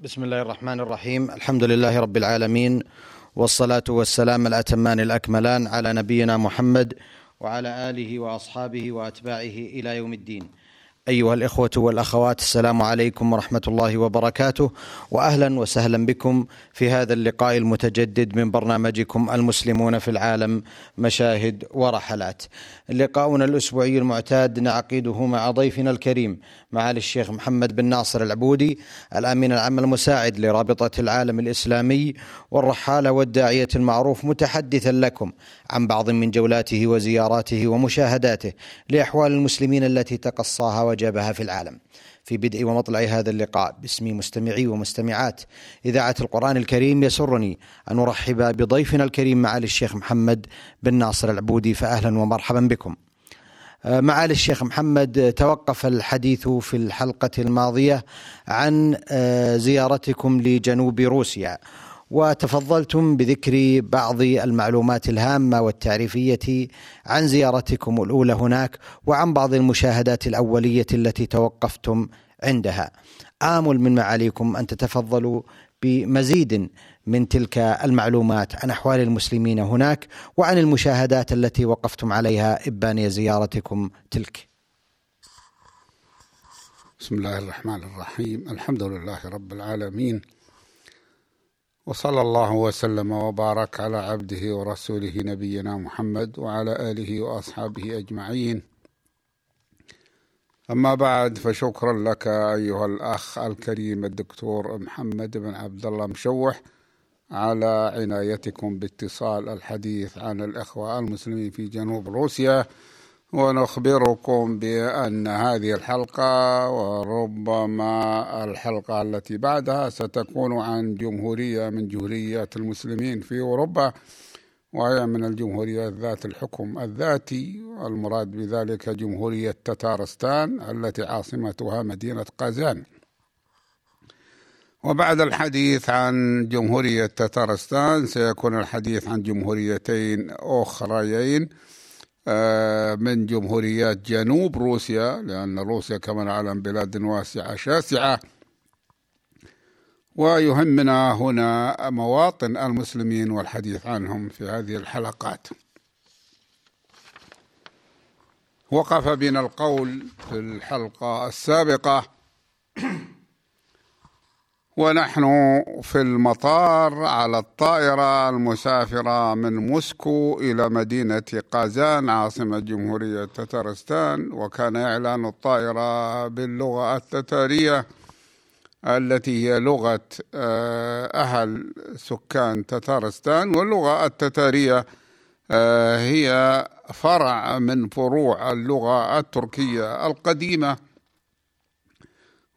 بسم الله الرحمن الرحيم الحمد لله رب العالمين والصلاة والسلام الأتمان الأكملان على نبينا محمد وعلى آله وأصحابه وأتباعه إلى يوم الدين أيها الإخوة والأخوات السلام عليكم ورحمة الله وبركاته وأهلا وسهلا بكم في هذا اللقاء المتجدد من برنامجكم المسلمون في العالم مشاهد ورحلات. لقاؤنا الأسبوعي المعتاد نعقده مع ضيفنا الكريم معالي الشيخ محمد بن ناصر العبودي الأمين العام المساعد لرابطة العالم الإسلامي والرحالة والداعية المعروف متحدثا لكم. عن بعض من جولاته وزياراته ومشاهداته لأحوال المسلمين التي تقصاها وجابها في العالم. في بدء ومطلع هذا اللقاء باسم مستمعي ومستمعات إذاعة القرآن الكريم يسرني أن أرحب بضيفنا الكريم معالي الشيخ محمد بن ناصر العبودي فاهلا ومرحبا بكم. آه، معالي الشيخ محمد توقف الحديث في الحلقة الماضية عن آه، زيارتكم لجنوب روسيا وتفضلتم بذكر بعض المعلومات الهامة والتعريفية عن زيارتكم الأولى هناك وعن بعض المشاهدات الأولية التي توقفتم عندها آمل من معاليكم أن تتفضلوا بمزيد من تلك المعلومات عن أحوال المسلمين هناك وعن المشاهدات التي وقفتم عليها إبان زيارتكم تلك. بسم الله الرحمن الرحيم، الحمد لله رب العالمين. وصلى الله وسلم وبارك على عبده ورسوله نبينا محمد وعلى آله وأصحابه أجمعين. أما بعد فشكرا لك أيها الأخ الكريم الدكتور محمد بن عبد الله مشوح على عنايتكم باتصال الحديث عن الإخوة المسلمين في جنوب روسيا ونخبركم بأن هذه الحلقة وربما الحلقة التي بعدها ستكون عن جمهورية من جمهوريات المسلمين في أوروبا وهي من الجمهوريات ذات الحكم الذاتي. المراد بذلك جمهورية تتارستان التي عاصمتها مدينة قازان. وبعد الحديث عن جمهورية تتارستان سيكون الحديث عن جمهوريتين أخريين. من جمهوريات جنوب روسيا لأن روسيا كما نعلم بلاد واسعة شاسعة. ويهمنا هنا مواطن المسلمين والحديث عنهم في هذه الحلقات. وقف بنا القول في الحلقة السابقة. ونحن في المطار على الطائرة المسافرة من موسكو إلى مدينة قازان عاصمة جمهورية تترستان وكان إعلان الطائرة باللغة التتارية التي هي لغة آه، أهل سكان تتارستان. واللغة التتارية آه، هي فرع من فروع اللغة التركية القديمة.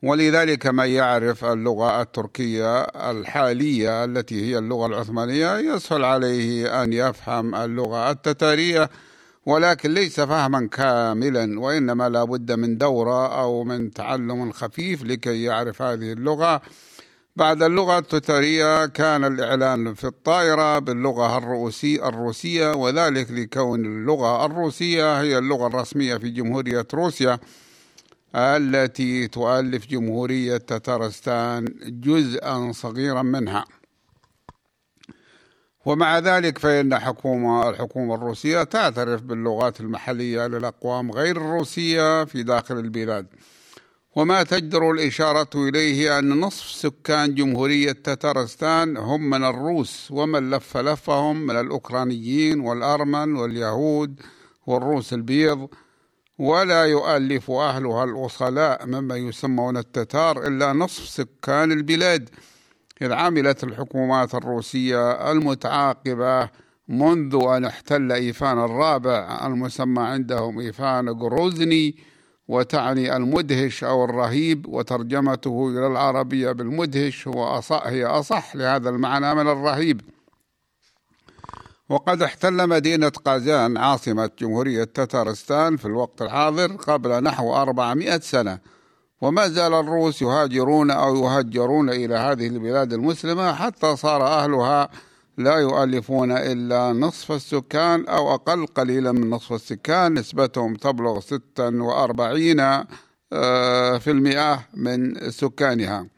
ولذلك من يعرف اللغة التركية الحالية التي هي اللغة العثمانية يسهل عليه أن يفهم اللغة التتارية ولكن ليس فهما كاملا وإنما لا بد من دورة أو من تعلم خفيف لكي يعرف هذه اللغة. بعد اللغة التتارية كان الإعلان في الطائرة باللغة الروسية الروسية وذلك لكون اللغة الروسية هي اللغة الرسمية في جمهورية روسيا. التي تؤلف جمهورية تترستان جزءا صغيرا منها. ومع ذلك فإن حكومة الحكومة الروسية تعترف باللغات المحلية للأقوام غير الروسية في داخل البلاد. وما تجدر الإشارة إليه أن نصف سكان جمهورية تترستان هم من الروس ومن لف لفهم من الأوكرانيين والأرمن واليهود والروس البيض ولا يؤلف أهلها الأصلاء مما يسمون التتار إلا نصف سكان البلاد. إذ عملت الحكومات الروسية المتعاقبة منذ أن احتل إيفان الرابع المسمى عندهم إيفان جروزني وتعني المدهش أو الرهيب وترجمته إلى العربية بالمدهش هو أصح هي أصح لهذا المعنى من الرهيب. وقد احتل مدينة قازان عاصمة جمهورية تتارستان في الوقت الحاضر قبل نحو 400 سنة. وما زال الروس يهاجرون أو يهجرون إلى هذه البلاد المسلمة حتى صار أهلها لا يؤلفون إلا نصف السكان أو أقل قليلا من نصف السكان. نسبتهم تبلغ 46 آه، في المئة من سكانها.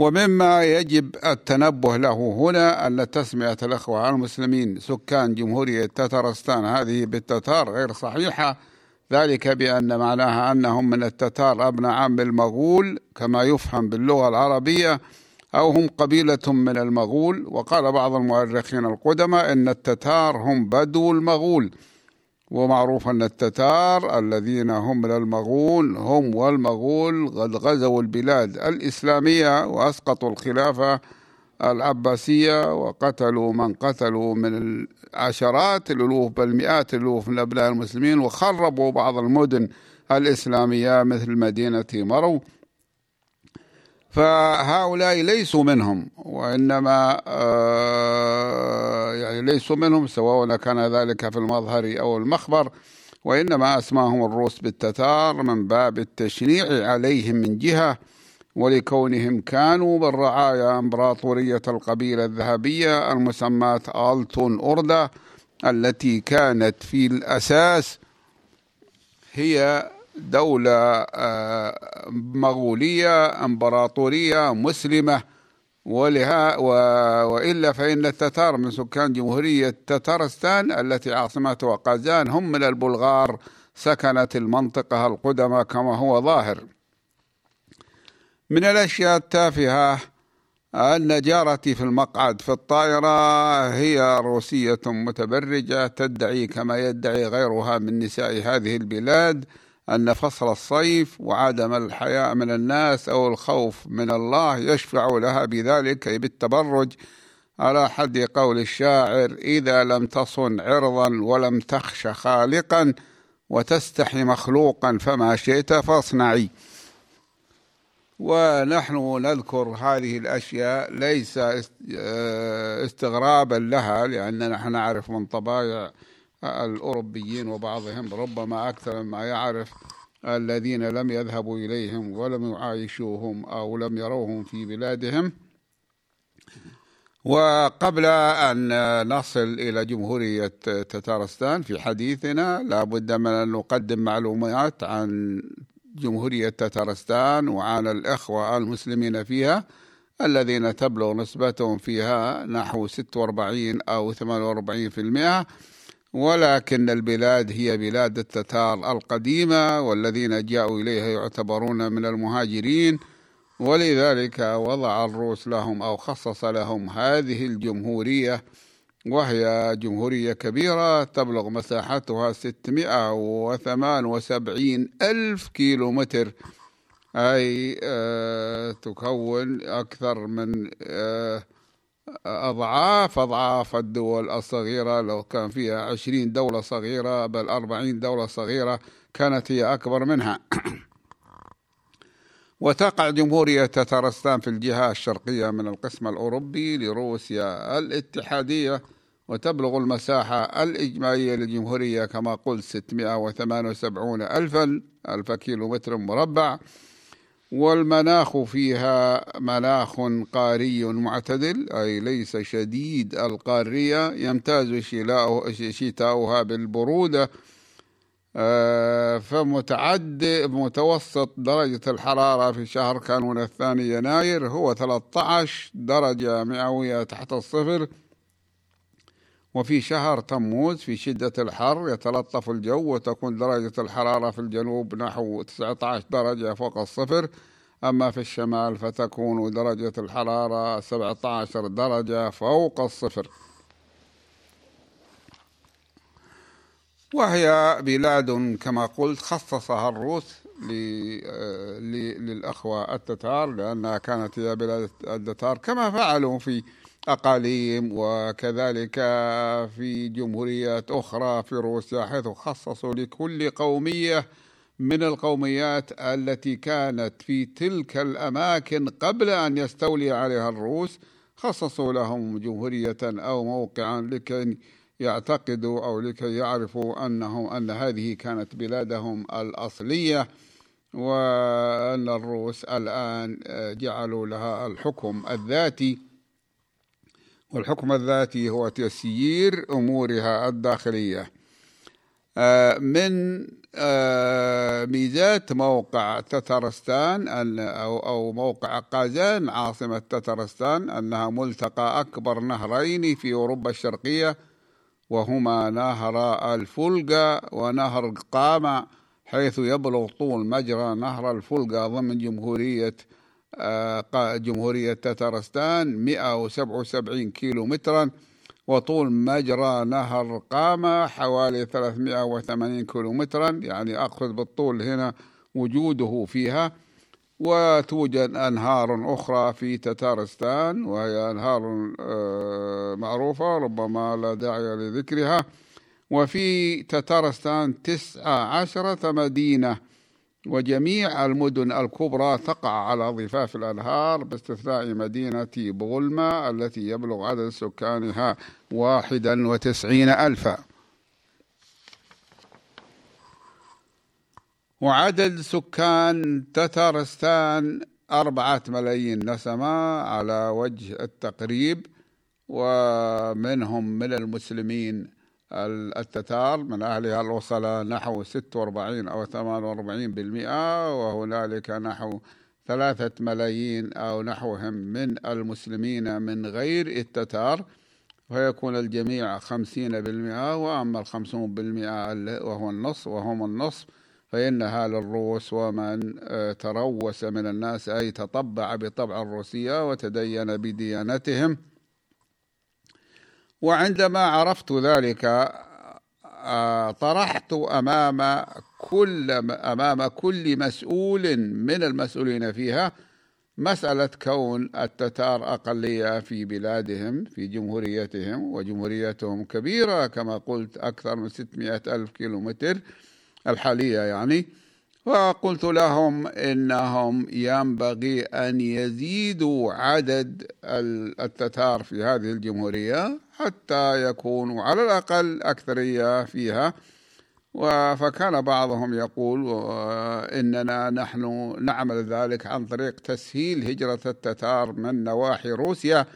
ومما يجب التنبه له هنا أن تسمية الأخوة المسلمين سكان جمهورية تترستان هذه بالتتار غير صحيحة. ذلك بأن معناها أنهم من التتار أبناء عم المغول كما يفهم باللغة العربية أو هم قبيلة من المغول. وقال بعض المؤرخين القدماء أن التتار هم بدو المغول. ومعروف أن التتار الذين هم من المغول هم والمغول قد غزوا البلاد الإسلامية وأسقطوا الخلافة العباسية وقتلوا من قتلوا من العشرات الألوف بل مئات الألوف من أبناء المسلمين وخربوا بعض المدن الإسلامية مثل مدينة مرو. فهؤلاء ليسوا منهم وإنما آه، يعني ليسوا منهم سواء كان ذلك في المظهر أو المخبر وإنما أسماهم الروس بالتتار من باب التشنيع عليهم من جهة ولكونهم كانوا بالرعاية إمبراطورية القبيلة الذهبية المسماة آلتون أوردا التي كانت في الأساس هي دولة آه، مغولية إمبراطورية مسلمة. ولها وإلا فإن التتار من سكان جمهورية تتارستان التي عاصمتها قازان هم من البلغار سكنت المنطقة القدمى كما هو ظاهر. من الأشياء التافهة أن جارتي في المقعد في الطائرة هي روسية متبرجة تدعي كما يدعي غيرها من نساء هذه البلاد. أن فصل الصيف وعدم الحياء من الناس أو الخوف من الله يشفع لها بذلك بالتبرج. على حد قول الشاعر إذا لم تصن عرضا ولم تخش خالقا وتستحي مخلوقا فما شئت فاصنعي. ونحن نذكر هذه الأشياء ليس آه، استغرابا لها لأننا نحن نعرف من طبائع الأوروبيين وبعضهم ربما أكثر مما يعرف الذين لم يذهبوا إليهم ولم يعايشوهم أو لم يروهم في بلادهم. وقبل أن نصل إلى جمهورية تتارستان في حديثنا لابد من أن نقدم معلومات عن جمهورية تتارستان وعن الإخوة المسلمين فيها الذين تبلغ نسبتهم فيها نحو 46 أو 48% ولكن البلاد هي بلاد التتار القديمة والذين جاءوا إليها يعتبرون من المهاجرين ولذلك وضع الروس لهم أو خصص لهم هذه الجمهورية وهي جمهورية كبيرة تبلغ مساحتها 678 ألف كيلو متر أي آه تكون أكثر من آه أضعاف أضعاف الدول الصغيرة لو كان فيها عشرين دولة صغيرة بل أربعين دولة صغيرة كانت هي أكبر منها. وتقع جمهورية تتارستان في الجهة الشرقية من القسم الأوروبي لروسيا الاتحادية وتبلغ المساحة الإجمالية للجمهورية كما قلت 678 ألفا ألف كيلو متر مربع. والمناخ فيها مناخ قاري معتدل أي ليس شديد القارية يمتاز شتاؤها بالبرودة آه، فمتعد متوسط درجة الحرارة في شهر كانون الثاني يناير هو 13 درجة مئوية تحت الصفر. وفي شهر تموز في شدة الحر يتلطف الجو وتكون درجة الحرارة في الجنوب نحو 19 درجة فوق الصفر. أما في الشمال فتكون درجة الحرارة 17 درجة فوق الصفر. وهي بلاد كما قلت خصصها الروس للأخوة التتار لأنها كانت هي بلاد التتار كما فعلوا في أقاليم وكذلك في جمهوريات أخرى في روسيا حيث خصصوا لكل قومية من القوميات التي كانت في تلك الأماكن قبل أن يستولي عليها الروس خصصوا لهم جمهورية أو موقعا لكي يعتقدوا أو لكي يعرفوا أنهم أن هذه كانت بلادهم الأصلية وأن الروس الآن جعلوا لها الحكم الذاتي. والحكم الذاتي هو تسيير أمورها الداخلية. آه، من آه، ميزات موقع تترستان أو أو موقع قازان عاصمة تترستان أنها ملتقى أكبر نهرين في أوروبا الشرقية وهما نهر الفولغا ونهر قاما حيث يبلغ طول مجرى نهر الفولغا ضمن جمهورية جمهورية تترستان 177 كيلو مترا وطول مجرى نهر قامة حوالي 380 كيلو مترا يعني أقصد بالطول هنا وجوده فيها. وتوجد أنهار أخرى في تتارستان وهي أنهار آه، معروفة ربما لا داعي لذكرها. وفي تتارستان تسعة عشرة مدينة وجميع المدن الكبرى تقع على ضفاف الأنهار باستثناء مدينة بغلمة التي يبلغ عدد سكانها واحدا وتسعين ألفا. وعدد سكان تتارستان أربعة ملايين نسمة على وجه التقريب ومنهم من المسلمين التتار من أهلها الوصل نحو 46 أو 48 بالمئة وهنالك نحو ثلاثة ملايين أو نحوهم من المسلمين من غير التتار ويكون الجميع خمسين بالمئة وأما الخمسون بالمئة وهو النصف وهم النصف فإنها للروس ومن آه، تروس من الناس أي تطبع بطبع الروسية وتدين بديانتهم. وعندما عرفت ذلك آه، طرحت أمام كل أمام كل مسؤول من المسؤولين فيها مسألة كون التتار أقلية في بلادهم في جمهوريتهم وجمهوريتهم كبيرة كما قلت أكثر من 600 ألف كيلومتر الحالية يعني. وقلت لهم إنهم ينبغي أن يزيدوا عدد التتار في هذه الجمهورية. حتى يكونوا على الأقل أكثرية فيها. فكان بعضهم يقول إننا نحن نعمل ذلك عن طريق تسهيل هجرة التتار من نواحي روسيا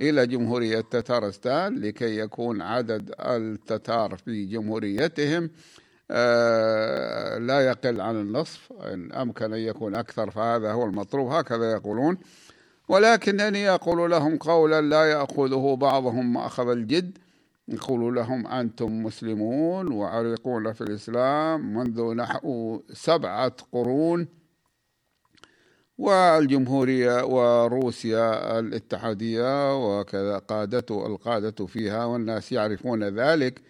إلى جمهورية تتارستان لكي يكون عدد التتار في جمهوريتهم آه، لا يقل عن النصف. إن أمكن أن يكون أكثر فهذا هو المطلوب. هكذا يقولون. ولكنني أقول لهم قولا لا يأخذه بعضهم مأخذ الجد. يقول لهم أنتم مسلمون وعريقون في الإسلام منذ نحو سبعة قرون. والجمهورية وروسيا الاتحادية وكذا قادته القادة فيها والناس يعرفون ذلك.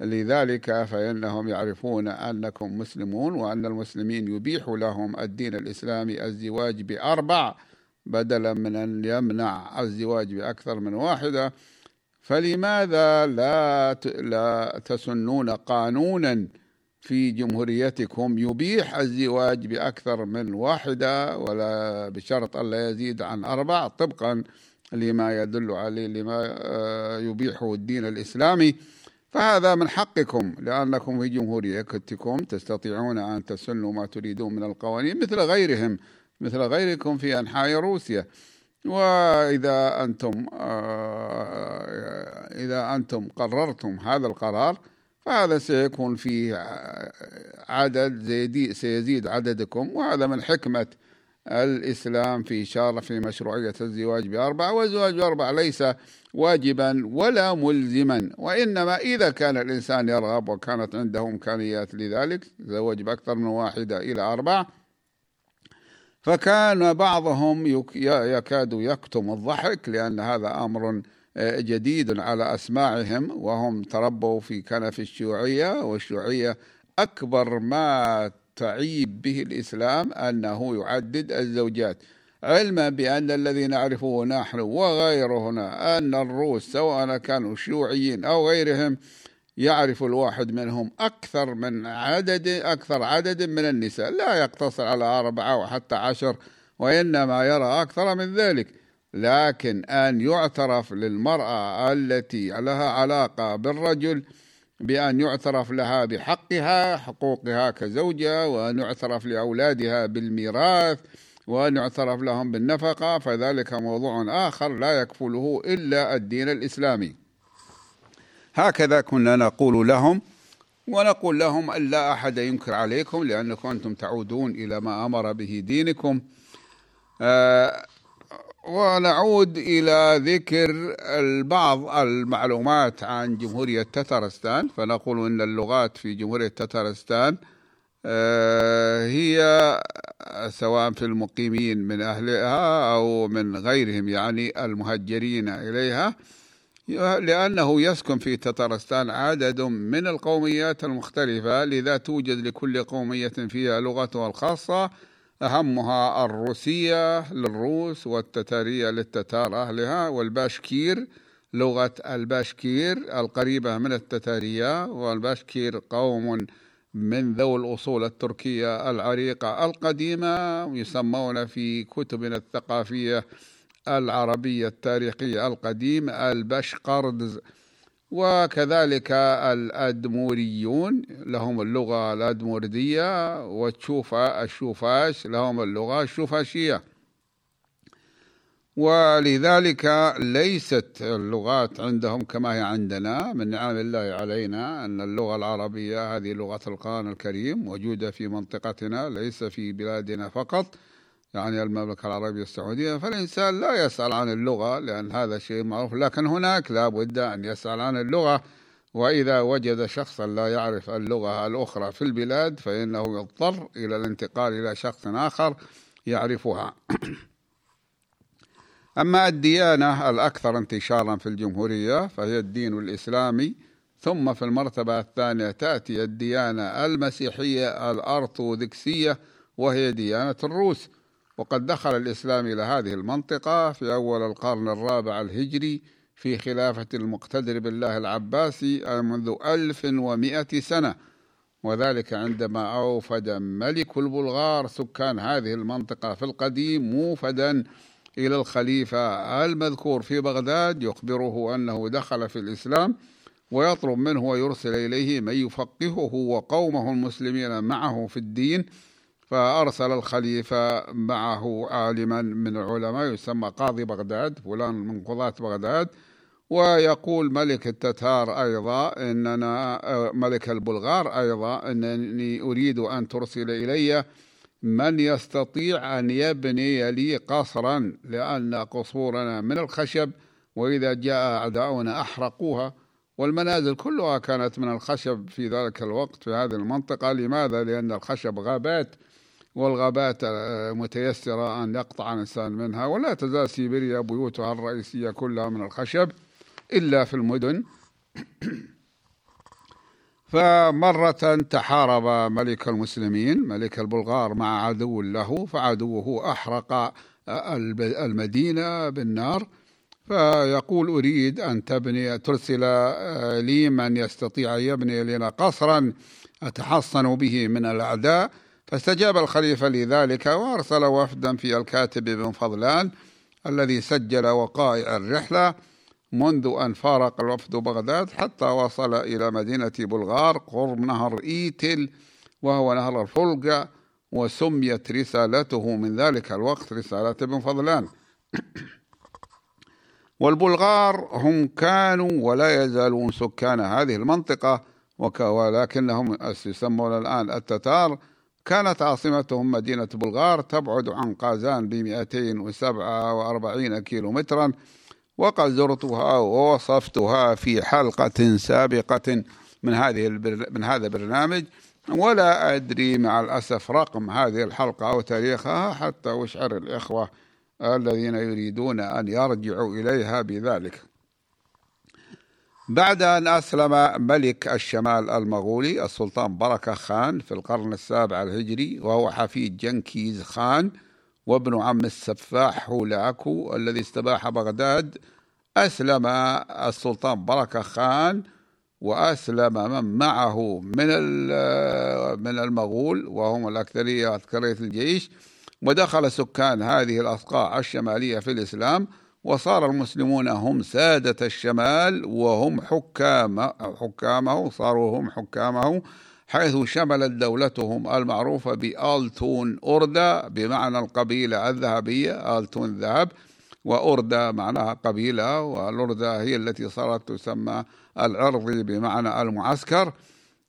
لذلك فإنهم يعرفون أنكم مسلمون وأن المسلمين يبيح لهم الدين الإسلامي الزواج بأربع بدلا من أن يمنع الزواج بأكثر من واحدة فلماذا لا لا تسنون قانونا في جمهوريتكم يبيح الزواج بأكثر من واحدة ولا بشرط ألا يزيد عن أربع طبقا لما يدل عليه لما آه، يبيحه الدين الإسلامي؟ فهذا من حقكم لأنكم في جمهوريتكم تستطيعون أن تسنوا ما تريدون من القوانين مثل غيرهم. مثل غيركم في أنحاء روسيا. وإذا أنتم آه، إذا أنتم قررتم هذا القرار فهذا سيكون فيه عدد سيزيد عددكم. وهذا من حكمة الإسلام في شارع في مشروعية الزواج بأربعة والزواج بأربعة ليس واجبا ولا ملزما. وإنما إذا كان الإنسان يرغب وكانت عنده إمكانيات لذلك زوج بأكثر من واحدة إلى أربعة فكان بعضهم يكاد يكتم الضحك لأن هذا أمر آه، جديد على أسماعهم وهم تربوا في كنف الشيوعية والشيوعية أكبر ما تعيب به الإسلام أنه يعدد الزوجات. علما بأن الذي نعرفه نحن وغيرنا أن الروس سواء كانوا شيوعيين أو غيرهم يعرف الواحد منهم أكثر من عدد أكثر عدد من النساء. لا يقتصر على أربعة وحتى عشر وإنما يرى أكثر من ذلك. لكن أن يعترف للمرأة التي لها علاقة بالرجل بأن يعترف لها بحقها حقوقها كزوجة وأن يعترف لأولادها بالميراث وأن يعترف لهم بالنفقة فذلك موضوع آخر لا يكفله إلا الدين الإسلامي. هكذا كنا نقول لهم ونقول لهم أن لا أحد ينكر عليكم لأنكم أنتم تعودون إلى ما أمر به دينكم. آه ونعود إلى ذكر بعض المعلومات عن جمهورية تترستان. فنقول أن اللغات في جمهورية تترستان آه، هي سواء في المقيمين من أهلها أو من غيرهم يعني المهجرين إليها. لأنه يسكن في تترستان عدد من القوميات المختلفة لذا توجد لكل قومية فيها لغتها الخاصة. أهمها الروسية للروس والتتارية للتتار أهلها والباشكير لغة الباشكير القريبة من التتارية. والباشكير قوم من ذوي الأصول التركية العريقة القديمة يسمون في كتبنا الثقافية العربية التاريخية القديم البشقردز وكذلك الأدموريون لهم اللغة الأدموردية والشوفا الشوفاش لهم اللغة الشوفاشية. ولذلك ليست اللغات عندهم كما هي عندنا. من نعم الله علينا أن اللغة العربية هذه لغة القرآن الكريم موجودة في منطقتنا ليس في بلادنا فقط. يعني المملكة العربية السعودية فالإنسان لا يسأل عن اللغة لأن هذا شيء معروف لكن هناك لا بد أن يسأل عن اللغة. وإذا وجد شخصا لا يعرف اللغة الأخرى في البلاد فإنه يضطر إلى الانتقال إلى شخص آخر يعرفها. أما الديانة الأكثر انتشارا في الجمهورية فهي الدين الإسلامي. ثم في المرتبة الثانية تأتي الديانة المسيحية الأرثوذكسية وهي ديانة الروس. وقد دخل الإسلام إلى هذه المنطقة في أول القرن الرابع الهجري في خلافة المقتدر بالله العباسي منذ ألف ومائة سنة. وذلك عندما أوفد ملك البلغار سكان هذه المنطقة في القديم موفدا إلى الخليفة المذكور في بغداد يخبره أنه دخل في الإسلام ويطلب منه ويرسل إليه من يفقهه وقومه المسلمين معه في الدين فأرسل الخليفة معه عالما من العلماء يسمى قاضي بغداد فلان من قضاة بغداد ويقول ملك التتار أيضا إننا ملك البلغار أيضا أنني أريد أن ترسل إلي من يستطيع أن يبني لي قصرا لأن قصورنا من الخشب وإذا جاء أعداؤنا أحرقوها والمنازل كلها كانت من الخشب في ذلك الوقت في هذه المنطقة لماذا؟ لأن الخشب غابات والغابات متيسرة أن يقطع الإنسان منها ولا تزال سيبيريا بيوتها الرئيسية كلها من الخشب إلا في المدن. فمرة تحارب ملك المسلمين ملك البلغار مع عدو له فعدوه أحرق المدينة بالنار. فيقول أريد أن تبني ترسل لي من يستطيع أن يبني لنا قصرا أتحصن به من الأعداء. فاستجاب الخليفة لذلك وأرسل وفدا في الكاتب بن فضلان الذي سجل وقائع الرحلة منذ أن فارق الوفد بغداد حتى وصل إلى مدينة بلغار قرب نهر إيتل وهو نهر الفولجا وسميت رسالته من ذلك الوقت رسالة ابن فضلان. والبلغار هم كانوا ولا يزالون سكان هذه المنطقة ولكنهم يسمون الآن التتار كانت عاصمتهم مدينة بلغار تبعد عن قازان ب 247 كيلو مترا وقد زرتها ووصفتها في حلقة سابقة من هذه من هذا البرنامج. ولا أدري مع الأسف رقم هذه الحلقة أو تاريخها حتى أشعر الإخوة الذين يريدون أن يرجعوا إليها بذلك. بعد أن أسلم ملك الشمال المغولي السلطان بركة خان في القرن السابع الهجري وهو حفيد جنكيز خان وابن عم السفاح هولاكو الذي استباح بغداد أسلم السلطان بركة خان وأسلم من معه من من المغول وهم الأكثرية أكثرية الجيش ودخل سكان هذه الأصقاع الشمالية في الإسلام وصار المسلمون هم سادة الشمال وهم حكام حكامه صاروا هم حكامه حيث شملت دولتهم المعروفة بآلتون أوردا بمعنى القبيلة الذهبية آلتون ذهب وأوردا معناها قبيلة والأوردا هي التي صارت تسمى العرضي بمعنى المعسكر.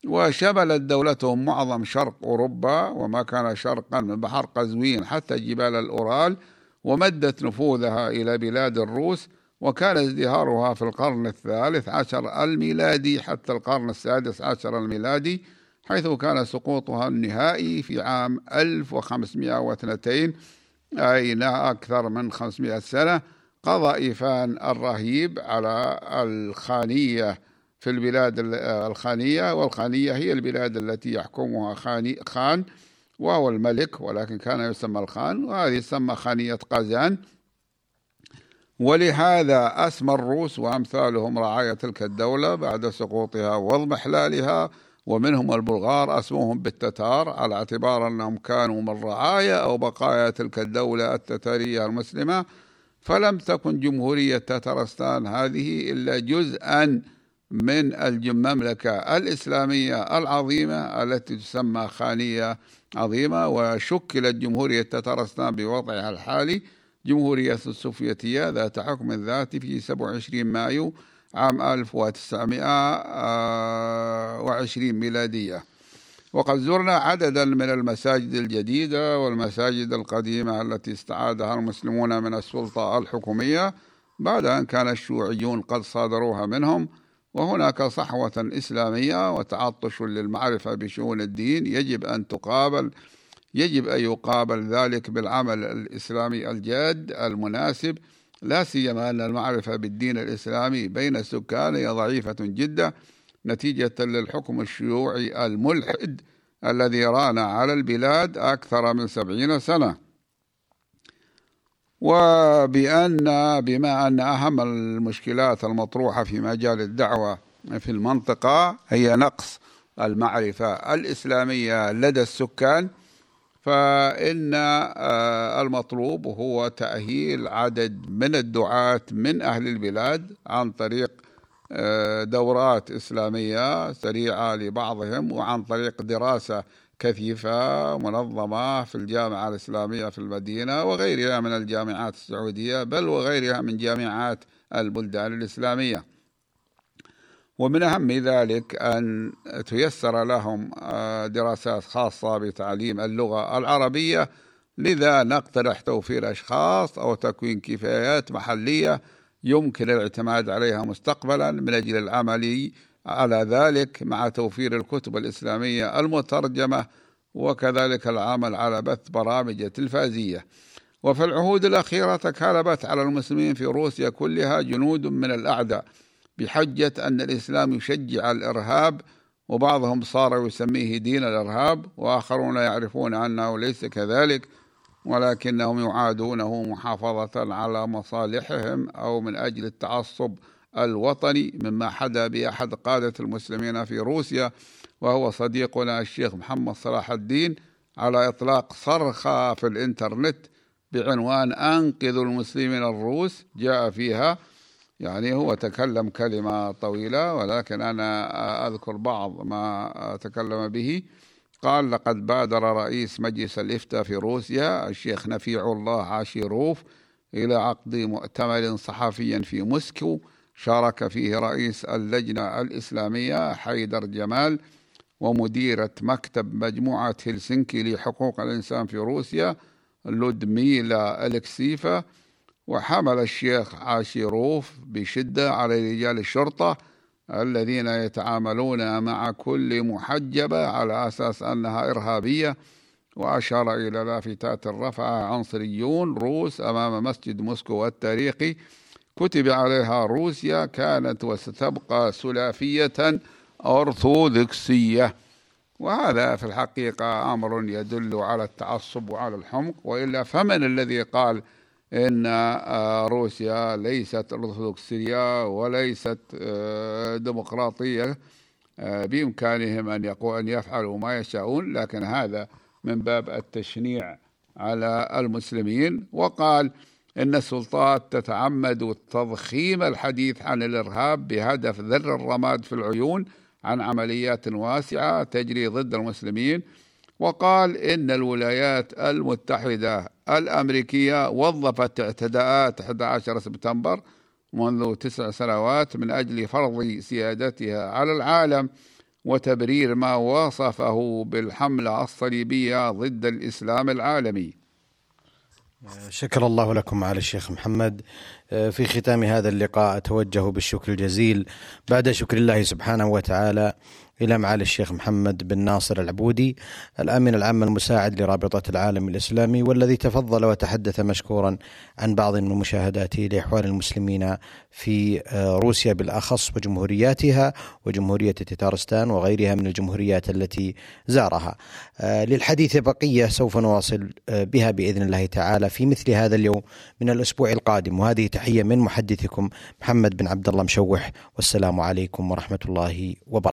وشملت دولتهم معظم شرق أوروبا وما كان شرقا من بحر قزوين حتى جبال الأورال ومدت نفوذها إلى بلاد الروس وكان ازدهارها في القرن الثالث عشر الميلادي حتى القرن السادس عشر الميلادي حيث كان سقوطها النهائي في عام 1502 أي أكثر من 500 سنة. قضى إيفان الرهيب على الخانية في البلاد الخانية والخانية هي البلاد التي يحكمها خان. وهو الملك ولكن كان يسمى الخان وهذه تسمى خانية قازان ولهذا أسمى الروس وأمثالهم رعاية تلك الدولة بعد سقوطها واضمحلالها ومنهم البلغار أسموهم بالتتار على اعتبار أنهم كانوا من رعايا أو بقايا تلك الدولة التتارية المسلمة. فلم تكن جمهورية تترستان هذه إلا جزءا من المملكة الإسلامية العظيمة التي تسمى خانية عظيمة وشكلت جمهورية تترستان بوضعها الحالي. جمهورية السوفيتية ذات حكم ذاتي في 27 مايو عام 1920 ميلادية. وقد زرنا عددا من المساجد الجديدة والمساجد القديمة التي استعادها المسلمون من السلطة الحكومية بعد أن كان الشيوعيون قد صادروها منهم. وهناك صحوة إسلامية وتعطش للمعرفة بشؤون الدين. يجب أن تقابل يجب أن يقابل ذلك بالعمل الإسلامي الجاد المناسب لا سيما أن المعرفة بالدين الإسلامي بين السكان هي ضعيفة جدا نتيجة للحكم الشيوعي الملحد الذي ران على البلاد أكثر من سبعين سنة. وبأن بما أن أهم المشكلات المطروحة في مجال الدعوة في المنطقة هي نقص المعرفة الإسلامية لدى السكان فإن آه، المطلوب هو تأهيل عدد من الدعاة من أهل البلاد عن طريق آه، دورات إسلامية سريعة لبعضهم وعن طريق دراسة كثيفة منظمة في الجامعة الإسلامية في المدينة وغيرها من الجامعات السعودية بل وغيرها من جامعات البلدان الإسلامية. ومن أهم ذلك أن تيسر لهم آه، دراسات خاصة بتعليم اللغة العربية لذا نقترح توفير أشخاص أو تكوين كفايات محلية يمكن الاعتماد عليها مستقبلا من أجل العمل على ذلك مع توفير الكتب الإسلامية المترجمة وكذلك العمل على بث برامج تلفازية. وفي العهود الأخيرة تكالبت على المسلمين في روسيا كلها جنود من الأعداء بحجة أن الإسلام يشجع الإرهاب وبعضهم صار يسميه دين الإرهاب وآخرون يعرفون أنه ليس كذلك ولكنهم يعادونه محافظة على مصالحهم أو من أجل التعصب الوطني مما حدا بأحد قادة المسلمين في روسيا وهو صديقنا الشيخ محمد صلاح الدين على إطلاق صرخة في الإنترنت بعنوان أنقذوا المسلمين الروس. جاء فيها يعني هو تكلم كلمة طويلة ولكن أنا أذكر بعض ما تكلم به. قال لقد بادر رئيس مجلس الإفتاء في روسيا الشيخ نفيع الله عاشيروف إلى عقد مؤتمر صحفي في موسكو شارك فيه رئيس اللجنة الإسلامية حيدر جمال ومديرة مكتب مجموعة هلسنكي لحقوق الإنسان في روسيا لودميلا ألكسيفا وحمل الشيخ عاشيروف بشدة على رجال الشرطة الذين يتعاملون مع كل محجبة على أساس أنها إرهابية. وأشار إلى لافتات رفعها عنصريون روس أمام مسجد موسكو التاريخي كتب عليها روسيا كانت وستبقى سلافية أرثوذكسية. وهذا في الحقيقة أمر يدل على التعصب وعلى الحمق وإلا فمن الذي قال إن آه، روسيا ليست أرثوذكسية وليست آه، ديمقراطية آه، بإمكانهم أن يقول أن يفعلوا ما يشاءون. لكن هذا من باب التشنيع على المسلمين. وقال إن السلطات تتعمد تضخيم الحديث عن الإرهاب بهدف ذر الرماد في العيون عن عمليات واسعة تجري ضد المسلمين. وقال إن الولايات المتحدة الأمريكية وظفت اعتداءات 11 سبتمبر منذ تسع سنوات من أجل فرض سيادتها على العالم وتبرير ما وصفه بالحملة الصليبية ضد الإسلام العالمي. شكر الله لكم معالي الشيخ محمد. في ختام هذا اللقاء أتوجه بالشكر الجزيل. بعد شكر الله سبحانه وتعالى إلى معالي الشيخ محمد بن ناصر العبودي الأمين العام المساعد لرابطة العالم الإسلامي والذي تفضل وتحدث مشكورا عن بعض من مشاهداته لأحوال المسلمين في آه، روسيا بالأخص وجمهورياتها وجمهورية تتارستان وغيرها من الجمهوريات التي زارها. آه، للحديث بقية سوف نواصل آه، بها بإذن الله تعالى في مثل هذا اليوم من الأسبوع القادم. وهذه تحية من محدثكم محمد بن عبد الله مشوح والسلام عليكم ورحمة الله وبركاته.